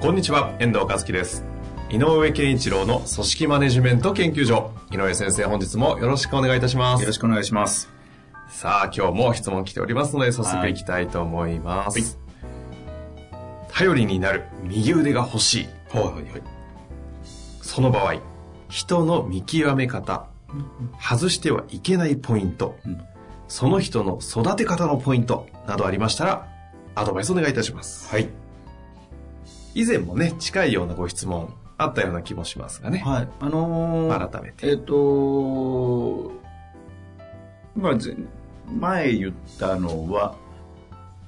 こんにちは、遠藤和樹です。井上健一郎の組織マネジメント研究所。井上先生、本日もよろしくお願いいたします。よろしくお願いします。さあ、今日も質問来ておりますので、早速いきたいと思います。頼りになる右腕が欲しい。はいはいはい。その場合、人の見極め方、外してはいけないポイント、うんその人の育て方のポイントなどありましたら、アドバイスお願いいたします。はい。以前もね、近いようなご質問あったような気もしますがね。はい。あのー、改めて。えっ、とまあ、ぜ前言ったのは、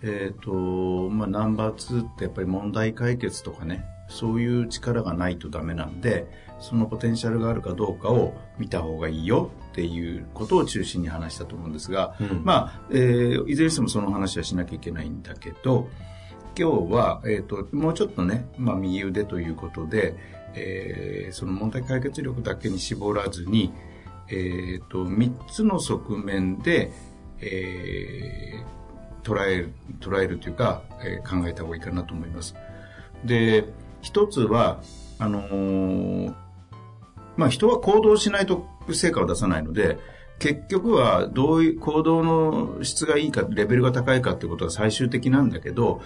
えっ、と、まあ、ナンバー2ってやっぱり問題解決とかね、そういう力がないとダメなんで、そのポテンシャルがあるかどうかを見た方がいいよっていうことを中心に話したと思うんですが、うんまあ、えーいずれにしてもその話はしなきゃいけないんだけど、今日は、えっ、と、もうちょっとね、まあ、右腕ということで、えーその問題解決力だけに絞らずに、えっ、と、3つの側面で、えー捉える、捉えるというか、えー考えた方がいいかなと思います。で、一つは、あのーまあ、人は行動しないと成果を出さないので、結局はどういう行動の質がいいか、レベルが高いかっていうことが最終的なんだけど、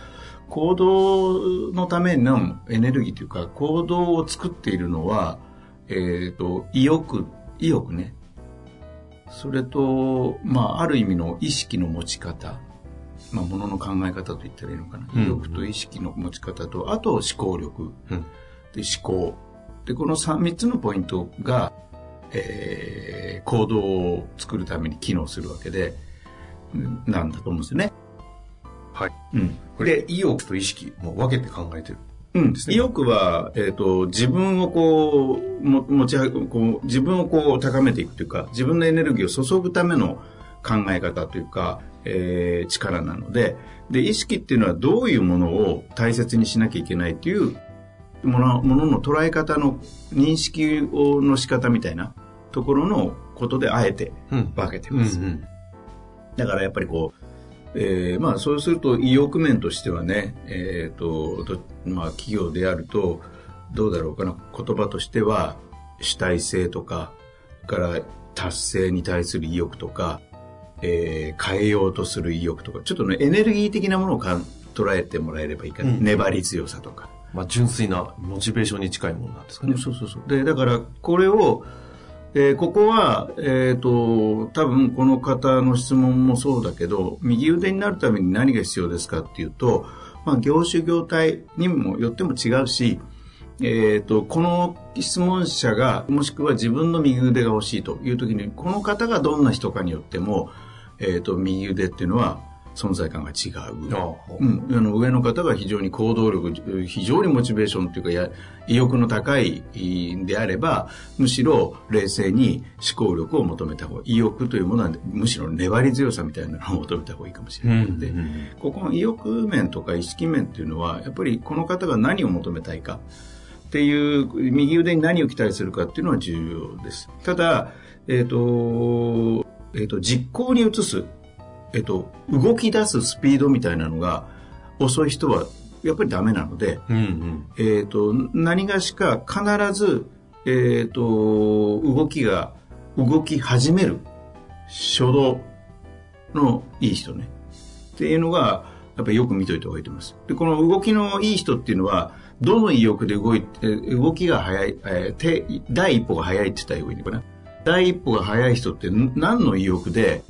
行動のためのエネルギーというか、行動を作っているのは、えっ、と、意欲、意欲ね。それと、まあ、ある意味の意識の持ち方。まあ、ものの考え方と言ったらいいのかな。うん意欲と意識の持ち方と、あと思考力。うんで、思考。で、この 3, 3つのポイントが、えー行動を作るために機能するわけで、うんなんだと思うんですよね。はい。うん。これ、意欲と意識、もう分けて考えてる。うん意欲は、えっ、と、自分をこう、も持ちこう、自分をこう高めていくというか、自分のエネルギーを注ぐための考え方というか、えー力なので、で、意識っていうのはどういうものを大切にしなきゃいけないというもの、ものの捉え方の認識をの仕方みたいなところのことであえてうん分けてます。うんだからやっぱりこう、えーまあそうすると意欲面としてはね、えっ、と、どまあ企業であると、どうだろうかな、言葉としては主体性とか、それから達成に対する意欲とか、えー変えようとする意欲とか、ちょっとね、エネルギー的なものをかん捉えてもらえればいいかな。うん粘り強さとか。まあ、純粋なモチベーションに近いものなんですかね。そうそうそう。で、だから、これを、えーここは、えっ、と、多分この方の質問もそうだけど、右腕になるために何が必要ですかっていうと、まあ、業種業態にもよっても違うし、えっ、と、この質問者が、もしくは自分の右腕が欲しいという時に、この方がどんな人かによっても、えっ、と、右腕っていうのは存在感が違う。うん、あの上の方が非常に行動力、非常にモチベーションというかや、意欲の高いんであれば、むしろ冷静に思考力を求めた方が、意欲というものはむしろ粘り強さみたいなのを求めた方がいいかもしれないので、ここの意欲面とか意識面っていうのは、やっぱりこの方が何を求めたいかっていう、右腕に何を期待するかっていうのは重要です。ただ、えっ、と、えっ、と、実行に移す、えっ、と、動き出すスピードみたいなのが遅い人はやっぱりダメなので、うんうん。えっ、と、何がしか必ず、えっ、と、動きが、動き始める初動のいい人ね。っていうのが、やっぱりよく見といた方がいいと思います。で、この動きのいい人っていうのは、どの意欲で動いて、動きが早い、えー手第一歩が早いって言ったらいいのかな。第一歩が早い人って何の意欲で、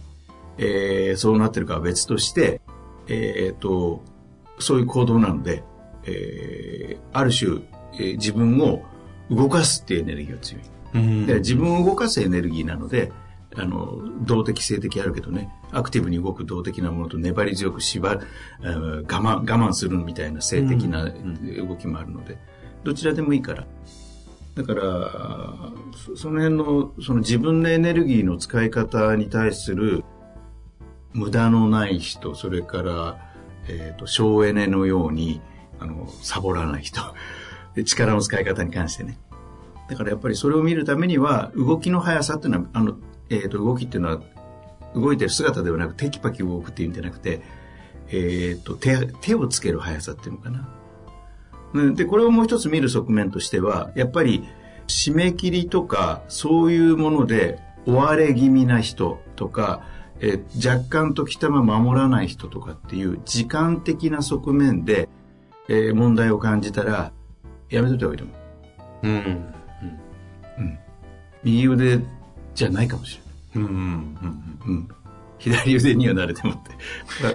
えーそうなってるかは別として、えっ、と、そういう行動なので、えーある種、えー自分を動かすっていうエネルギーが強い。うんで自分を動かすエネルギーなので、あの、動的性的あるけどね、アクティブに動く動的なものと粘り強く縛る、我慢、我慢するみたいな性的な動きもあるので、どちらでもいいから。だから、その辺の、その自分のエネルギーの使い方に対する無駄のない人、それから、えっ、ー、と、省エネのように、あの、サボらない人。力の使い方に関してね。だからやっぱりそれを見るためには、動きの速さっていうのは、あの、えっ、ー、と、動きっていうのは、動いてる姿ではなく、テキパキ動くっていうんじゃなくて、えっ、ー、と、手、手をつける速さっていうのかな。で、これをもう一つ見る側面としては、やっぱり、締め切りとか、そういうもので追われ気味な人とか、えー、若干時たま守らない人とかっていう時間的な側面で、えー、問題を感じたら、やめといた方がいいと思う。うん。うん。うん。右腕じゃないかもしれない。うん。うん。うん。左腕には慣れてもって。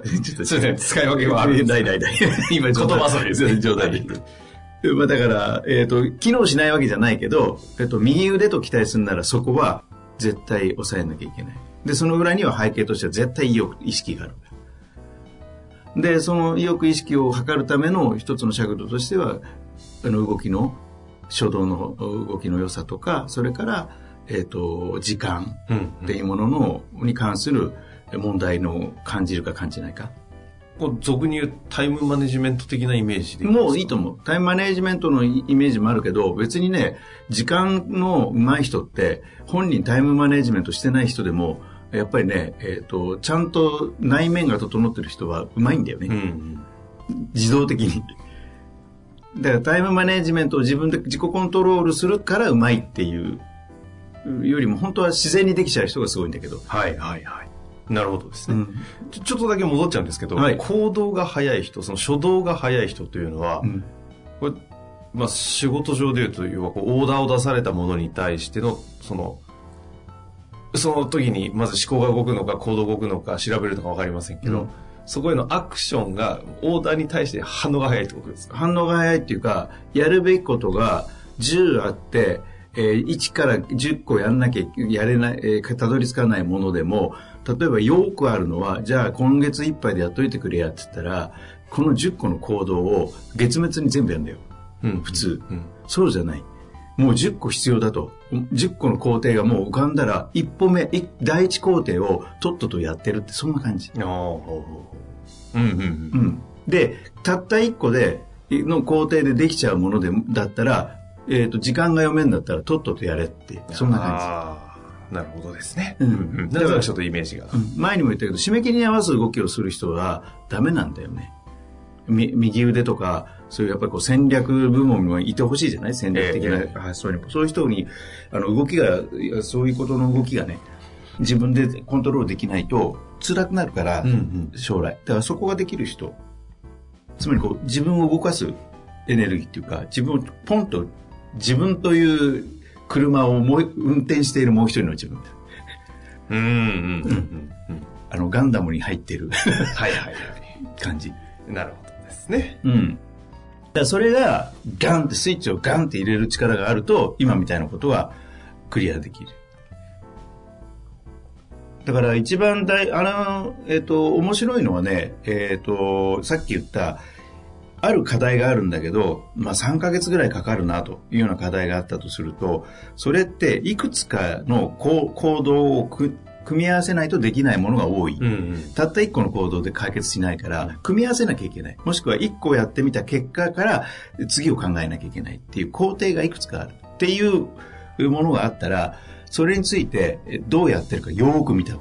ちょっと、そうですね。使い分けはある。ないないない。今、言葉遊びですね。冗談で。まあだから、えっ、ー、と、機能しないわけじゃないけど、えっ、と、右腕と期待するならそこは絶対抑えなきゃいけない。で、その裏には背景としては絶対意欲、意識がある。で、その意欲、意識を図るための一つの尺度としては、あの動きの、初動の動きの良さとか、それから、えっ、ー、と、時間っていうものの、に関する問題の感じるか感じないか。こう俗に言うタイムマネジメント的なイメージでもういいと思う。タイムマネジメントのイメージもあるけど、別にね、時間の上手い人って、本人タイムマネジメントしてない人でも、やっぱりね、えっ、ー、と、ちゃんと内面が整ってる人はうまいんだよね。うん、自動的に。だからタイムマネジメントを自分で自己コントロールするからうまいっていうよりも本当は自然にできちゃう人がすごいんだけど。はいはいはい。なるほどですね、うん、ちょ。ちょっとだけ戻っちゃうんですけど、はい、行動が早い人、その初動が早い人というのは、うん、これ、まあ仕事上でいうと、要はこうオーダーを出されたものに対しての、その、その時にまず思考が動くのか行動が動くのか調べるのか分かりませんけど、うん、そこへのアクションがオーダーに対して反応が早いってことですか？反応が早いっていうか、やるべきことが10あって、えー、1から10個やんなきゃやれない、えー、たどり着かないものでも、例えばよくあるのは、じゃあ今月いっぱいでやっといてくれやって言ったら、この10個の行動を月末に全部やるんだよ。うん、普通、うん。そうじゃない。もう10個必要だと。10個の工程がもう浮かんだら、一歩目、第一工程をとっととやってるって、そんな感じ。うんうんうん。で、たった1個で、の工程でできちゃうものでだったら、えっ、ー、と、時間が読めんだったらとっととやれって、そんな感じ。なるほどですね。うん。うん、だからちょっとイメージが、うん、前にも言ったけど、締め切りに合わす動きをする人はダメなんだよね。右腕とか、そういうやっぱりこう戦略部門にいてほしいじゃない？戦略的な。発想にも。そういう人に、あの、動きが、そういうことの動きがね、自分でコントロールできないと辛くなるから、うんうん、将来。だからそこができる人。つまりこう、自分を動かすエネルギーっていうか、自分をポンと自分という車をも運転しているもう一人の自分。うんうんうん。うん。あのガンダムに入ってる。はいはいはい。感じ。なるほどですね。うん。だそれがガンってスイッチをガンって入れる力があると今みたいなことはクリアできる。だから一番大、あの、えっ、ー、と、面白いのはね、えっ、ー、と、さっき言った、ある課題があるんだけど、まあ3ヶ月ぐらいかかるなというような課題があったとすると、それっていくつかの行動を組み合わせないとできないものが多い。うんうん、たった1個の行動で解決しないから、組み合わせなきゃいけない。もしくは1個やってみた結果から次を考えなきゃいけないっていう工程がいくつかあるっていうものがあったら、それについてどうやってるかよく見た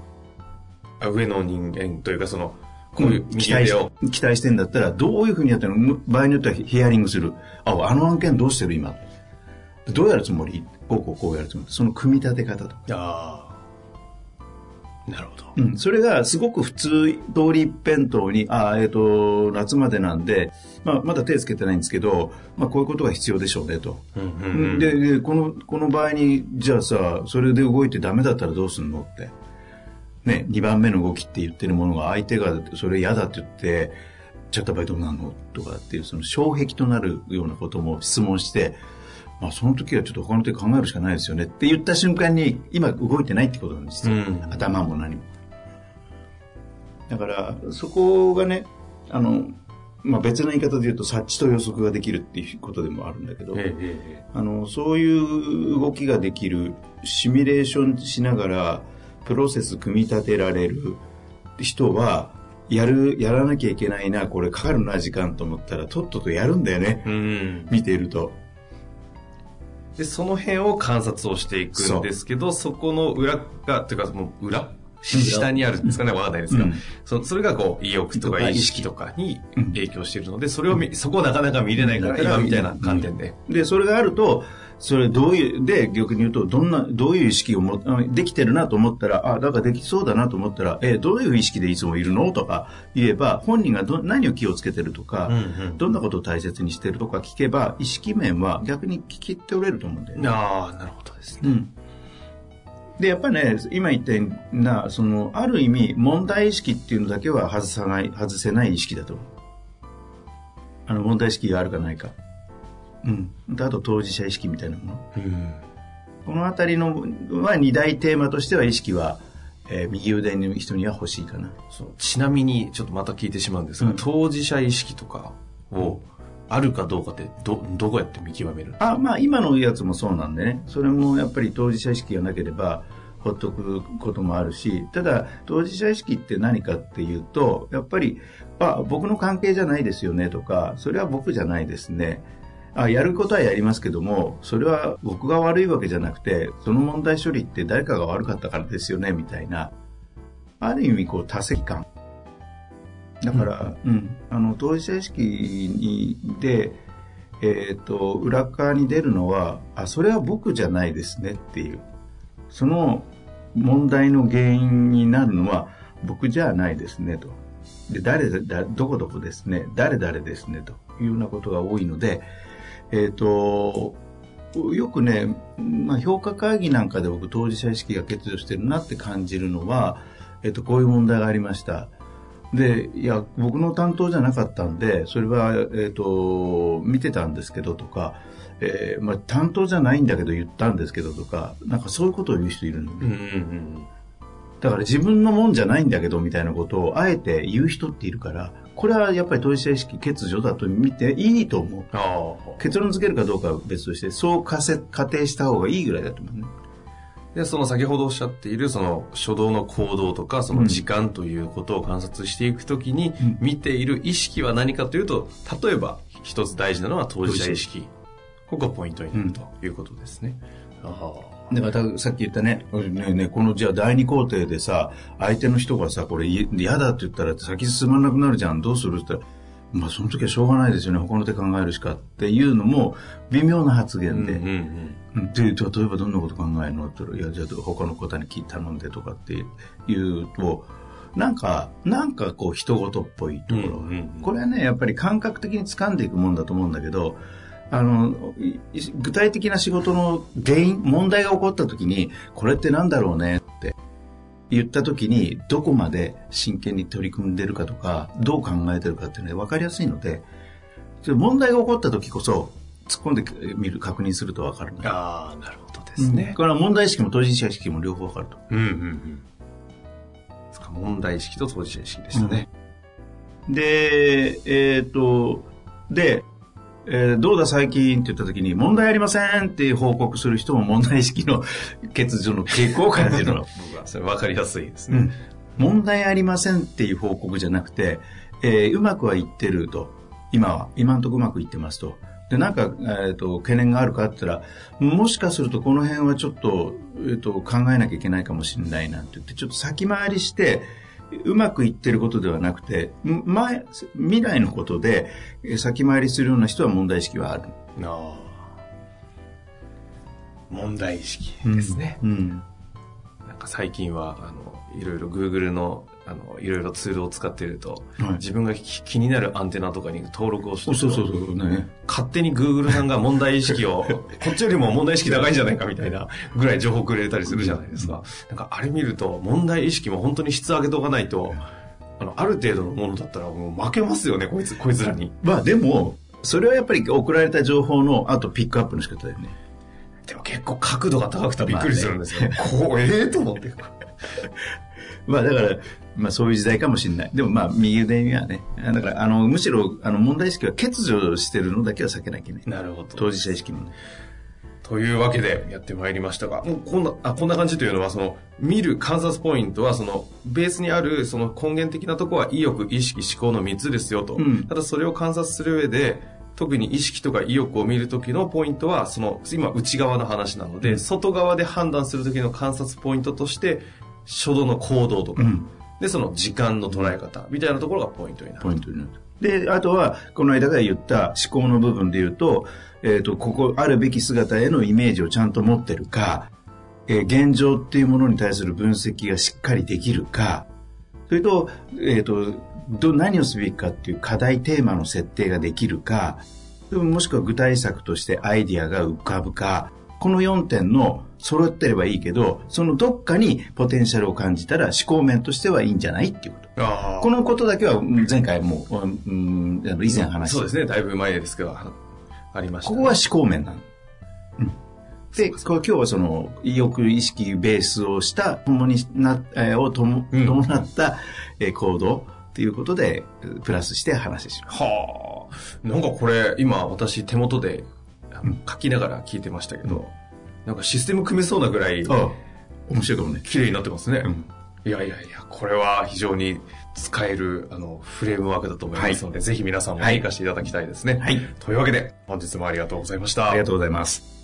上の人間というかそのこういう期待期待してんだったら、どういうふうにやってるの？場合によってはヒアリングする。あ、あの案件どうしてる今？どうやるつもり？こうこうこうやるつもり。その組み立て方とか。なるほど。うん。それがすごく普通通り一辺倒に、あえっ、ー、と、夏までなんで、まあ、まだ手つけてないんですけど、まあ、こういうことが必要でしょうねと。うんうんうん、でで、この、この場合に、じゃあさ、それで動いてダメだったらどうすんのって。ね、2番目の動きって言ってるものが相手がそれ嫌だって言って、じゃあ場合どうなのとかっていうその障壁となるようなことも質問して、まあその時はちょっと他の手考えるしかないですよねって言った瞬間に今動いてないってことなんですよ、うん、頭も何も。だからそこがねあのまあ、別の言い方で言うと察知と予測ができるっていうことでもあるんだけど、ええ、あのそういう動きができるシミュレーションしながらプロセス組み立てられる人はやるやらなきゃいけないなこれかかるな時間と思ったらとっととやるんだよね、うん、見ていると。でその辺を観察をしていくんですけどそこの裏がというかその裏？下にあるんですかね、わかんないですが、うん、そそれがこう、意欲とか意識とかに影響しているので、それを見、そこをなかなか見れないから、今みたいな観点で。で、それがあると、それどういう、で、逆に言うと、どんな、どういう意識をも、できてるなと思ったら、あ、だからできそうだなと思ったら、えどういう意識でいつもいるの？とか言えば、本人がど何を気をつけてるとか、うんうん、どんなことを大切にしてるとか聞けば、意識面は逆に聞き取れると思うんだよね。ああ、なるほどですね。うんで、やっぱね、今言ったような、その、ある意味、問題意識っていうのだけは外さない、外せない意識だと思う。あの、問題意識があるかないか。うん。あと、当事者意識みたいなもの。うん、このあたりのは、二大テーマとしては意識は、えー、右腕の人には欲しいかな。そうちなみに、ちょっとまた聞いてしまうんですが、うん、当事者意識とかを、あるかどうかってどどうやって見極める？あまあ今のやつもそうなんでねそれもやっぱり当事者意識がなければほっとくこともあるしただ当事者意識って何かっていうとやっぱりあ僕の関係じゃないですよねとかそれは僕じゃないですねあやることはやりますけどもそれは僕が悪いわけじゃなくてその問題処理って誰かが悪かったからですよねみたいなある意味こう多責感。だから、うん、うん、あの当事者意識にで、えっ、ー、と裏側に出るのはあそれは僕じゃないですねっていう。その問題の原因になるのは僕じゃないですねと。で誰だどこどこですね。誰々ですねというようなことが多いのでえっ、ー、とよくね、まあ、評価会議なんかで僕当事者意識が欠如してるなって感じるのは、えっ、ー、と、こういう問題がありましたで、いや、僕の担当じゃなかったんで、それは、えっ、ー、と、見てたんですけどとか、えー、まあ、担当じゃないんだけど言ったんですけどとか、なんかそういうことを言う人いるのね。うんうんうんだから自分のもんじゃないんだけどみたいなことをあえて言う人っているから、これはやっぱり当事者意識欠如だと見ていいと思う。結論付けるかどうかは別として、そう仮定した方がいいぐらいだと思うね。で、その先ほどおっしゃっている、その初動の行動とか、その時間ということを観察していくときに、見ている意識は何かというと、例えば一つ大事なのは当事者意識。ここがポイントになるということですね。うん、だからさっき言ったね、ねね。このじゃあ第二工程でさ、相手の人がさ、これ嫌だって言ったら先進まなくなるじゃん、どうするって言ったら、まあその時はしょうがないですよね、他の手考えるしかっていうのも微妙な発言で。うんうんうん、で、例えばどんなこと考えるのって言ったら、いや、じゃあ他の方に頼んでとかっていうと、なんか、なんかこう人事っぽいところ、うんうんうん、これはね、やっぱり感覚的に掴んでいくもんだと思うんだけど、あの、具体的な仕事の原因、問題が起こった時に、これってなんだろうねって言った時に、どこまで真剣に取り組んでるかとか、どう考えてるかっていうのは分かりやすいので、問題が起こった時こそ、突っ込んでみる、確認すると分かる。ああ、なるほどですね。うん、これは問題意識も当事者意識も両方分かると。うんうんうん。問題意識と当事者意識でしたね。うん、で、えっ、ー、と、で、えー、どうだ最近って言った時に、問題ありませんっていう報告する人も問題意識の欠如の傾向を感じるの。それ分かりやすいですね、うん。問題ありませんっていう報告じゃなくて、えー、うまくはいってると。今は、今んとこうまくいってますと。で、なんか、えっ、ー、と、懸念があるかって言ったら、もしかするとこの辺はちょっと、えっ、ー、と、考えなきゃいけないかもしれないなって言って、ちょっと先回りして、うまくいってることではなくて、前、未来のことで先回りするような人は問題意識はある。あ問題意識ですね。うん、うん、なんか最近は、あの、いろいろ Google のあの、いろいろツールを使っていると、はい、自分が気になるアンテナとかに登録をしてそうそうそうね、勝手に Google さんが問題意識を、こっちよりも問題意識高いんじゃないかみたいなぐらい情報くれたりするじゃないですか。なんかあれ見ると、問題意識も本当に質上げとかないと、あの、ある程度のものだったらもう負けますよね、こいつ、こいつらに。まあでも、それはやっぱり送られた情報のあとピックアップの仕方だよね。でも結構角度が高くてびっくりするんですよ。まあね、こう、ええー、と思って。まあだから、まあそういう時代かもしれない。でもまあ右腕にはね、だからあの、むしろあの問題意識は欠如してるのだけは避けなきゃいけなるほど。当事者意識の、というわけでやってまいりましたが、もうこんな、あ、こんな感じというのは、その、見る観察ポイントは、その、ベースにある、その根源的なところは意欲、意識、思考の3つですよと。うん、ただそれを観察する上で、特に意識とか意欲を見るときのポイントは、その、今内側の話なので、うん、外側で判断するときの観察ポイントとして、初動の行動とか、うん、で、その時間の捉え方みたいなところがポイントになる。ポイントになる。で、あとは、この間が言った思考の部分で言うと、えっ、ー、と、ここ、あるべき姿へのイメージをちゃんと持ってるか、えー、現状っていうものに対する分析がしっかりできるか、それと、えっ、ー、と、ど、何をすべきかっていう課題テーマの設定ができるか、もしくは具体策としてアイディアが浮かぶか、この4点の揃ってればいいけど、そのどっかにポテンシャルを感じたら思考面としてはいいんじゃないっていうこと。このことだけは前回も、うん、以前話した。そうですね、だいぶ前ですけど、ありました、ね、ここは思考面なの。うん。で、こ今日はその、意欲意識ベースをした、共にな、えー、をとも、伴った、うん、えー、行動っていうことで、プラスして話します。はあ。なんかこれ、今私手元で書きながら聞いてましたけど、うん、なんかシステム組めそうなぐらい、ああ面白いかもね。綺麗になってますね。うん、いやいやいや、これは非常に使える、あの、フレームワークだと思いますので、はい、ぜひ皆さんも活かしていただきたいですね。はい。というわけで、本日もありがとうございました。ありがとうございます。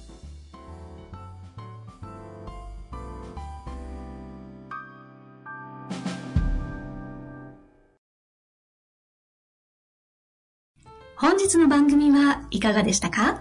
本日の番組はいかがでしたか？